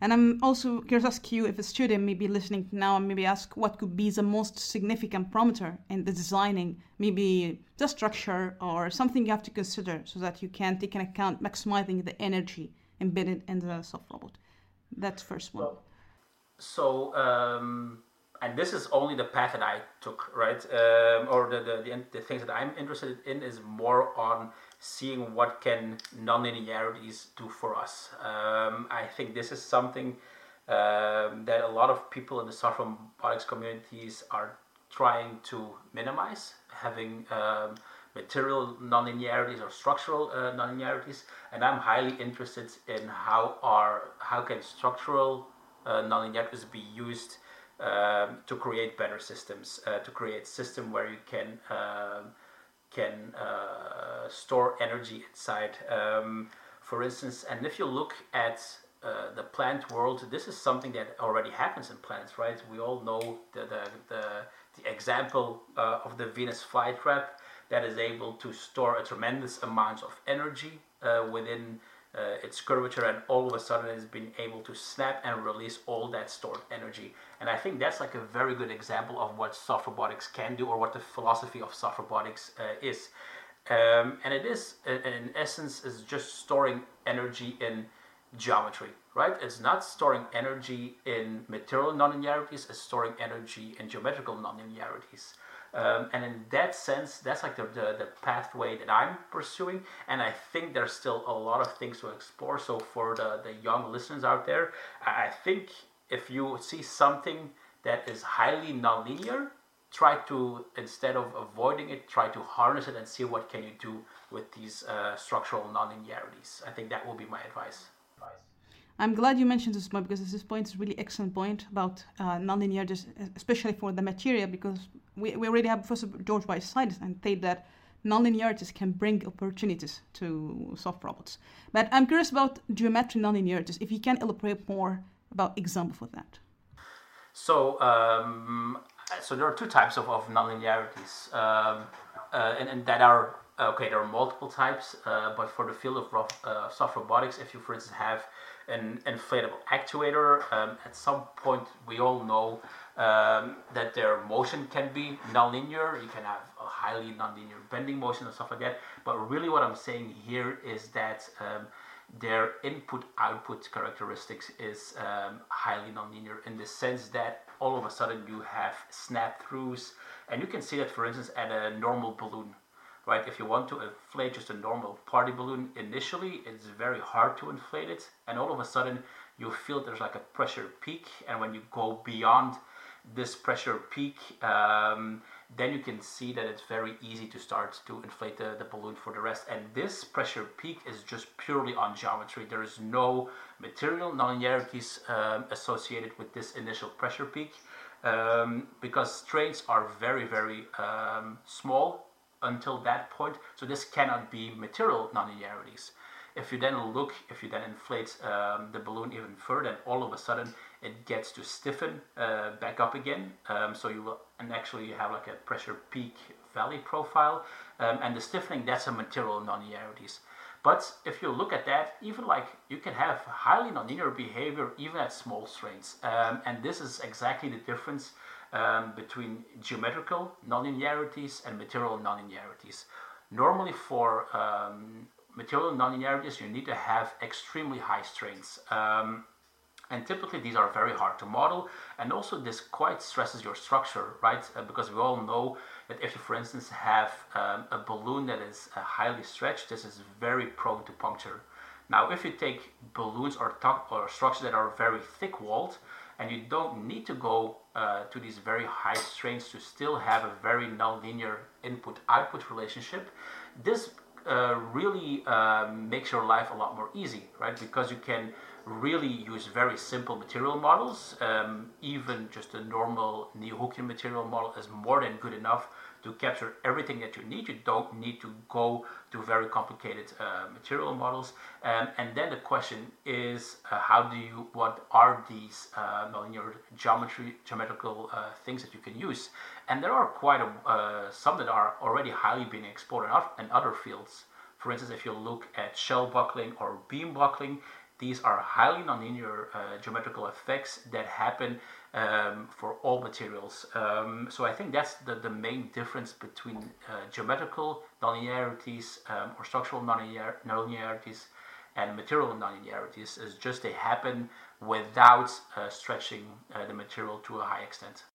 And I'm also curious to ask you if a student maybe listening now and maybe ask what could be the most significant parameter in the designing, maybe the structure or something you have to consider so that you can take into account maximizing the energy embedded in the soft robot. That's first one. So, um, and this is only the path that I took, right? Um, or the, the, the, the things that I'm interested in is more on seeing what can nonlinearities do for us. Um, I think this is something um, that a lot of people in the soft robotics communities are trying to minimize, having um, material nonlinearities or structural uh, nonlinearities. And I'm highly interested in how are how can structural uh, nonlinearities be used um, to create better systems, uh, to create system where you can um, can uh, store energy inside. Um, for instance, and if you look at uh, the plant world, this is something that already happens in plants, right? We all know the, the, the, the example uh, of the Venus flytrap that is able to store a tremendous amount of energy uh, within uh, its curvature and all of a sudden it's been able to snap and release all that stored energy. And I think that's like a very good example of what soft robotics can do or what the philosophy of soft robotics uh, is. Um, and it is, in essence, is just storing energy in geometry, right? It's not storing energy in material nonlinearities, it's storing energy in geometrical nonlinearities. Um, and in that sense, that's like the, the, the, pathway that I'm pursuing. And I think there's still a lot of things to explore. So for the, the young listeners out there, I think if you see something that is highly nonlinear, try to, instead of avoiding it, try to harness it and see what can you do with these uh, structural nonlinearities. I think that will be my advice. I'm glad you mentioned this point because this point is really excellent point about uh, especially for the material, because we, we already have Professor George Whitesides and said that nonlinearities can bring opportunities to soft robots. But I'm curious about geometric nonlinearities, if you can elaborate more about example for that. So, um, so there are two types of, of nonlinearities, um, uh, and, and that are okay. There are multiple types, uh, but for the field of rough, uh, soft robotics, if you, for instance, have an inflatable actuator. Um, at some point, we all know um, that their motion can be nonlinear. You can have a highly nonlinear bending motion and stuff like that. But really, what I'm saying here is that um, their input-output characteristics is um, highly nonlinear in the sense that all of a sudden you have snap-throughs, and you can see that, for instance, at a normal balloon right? If you want to inflate just a normal party balloon initially, it's very hard to inflate it. And all of a sudden, you feel there's like a pressure peak. And when you go beyond this pressure peak, um, then you can see that it's very easy to start to inflate the, the balloon for the rest. And this pressure peak is just purely on geometry. There is no material nonlinearities um, associated with this initial pressure peak. Um, because strains are very, very um, small until that point. So this cannot be material nonlinearities. If you then look, if you then inflate um, the balloon even further, all of a sudden it gets to stiffen uh, back up again. Um, so you will, and actually you have like a pressure peak valley profile. Um, and the stiffening, that's a material nonlinearities. But if you look at that, even like you can have highly nonlinear behavior even at small strains. Um, and this is exactly the difference um, between geometrical nonlinearities and material nonlinearities. Normally for um, material nonlinearities, you need to have extremely high strains. Um, and typically these are very hard to model and also this quite stresses your structure right uh, because we all know that if you for instance have um, a balloon that is uh, highly stretched this is very prone to puncture now if you take balloons or, or structures that are very thick walled and you don't need to go uh, to these very high strains to still have a very nonlinear input-output relationship. This uh, really uh, makes your life a lot more easy, right? Because you can really use very simple material models. Um, even just a normal Neo-Hookean material model is more than good enough to capture everything that you need. You don't need to go to very complicated uh, material models. Um, and then the question is, uh, how do you, what are these uh, nonlinear geometry, geometrical uh, things that you can use? And there are quite a, uh, some that are already highly being explored in other fields. For instance, if you look at shell buckling or beam buckling, these are highly nonlinear uh, geometrical effects that happen um, for all materials. Um, so I think that's the, the main difference between uh, geometrical nonlinearities um, or structural nonlinear, nonlinearities and material nonlinearities is just they happen without uh, stretching uh, the material to a high extent.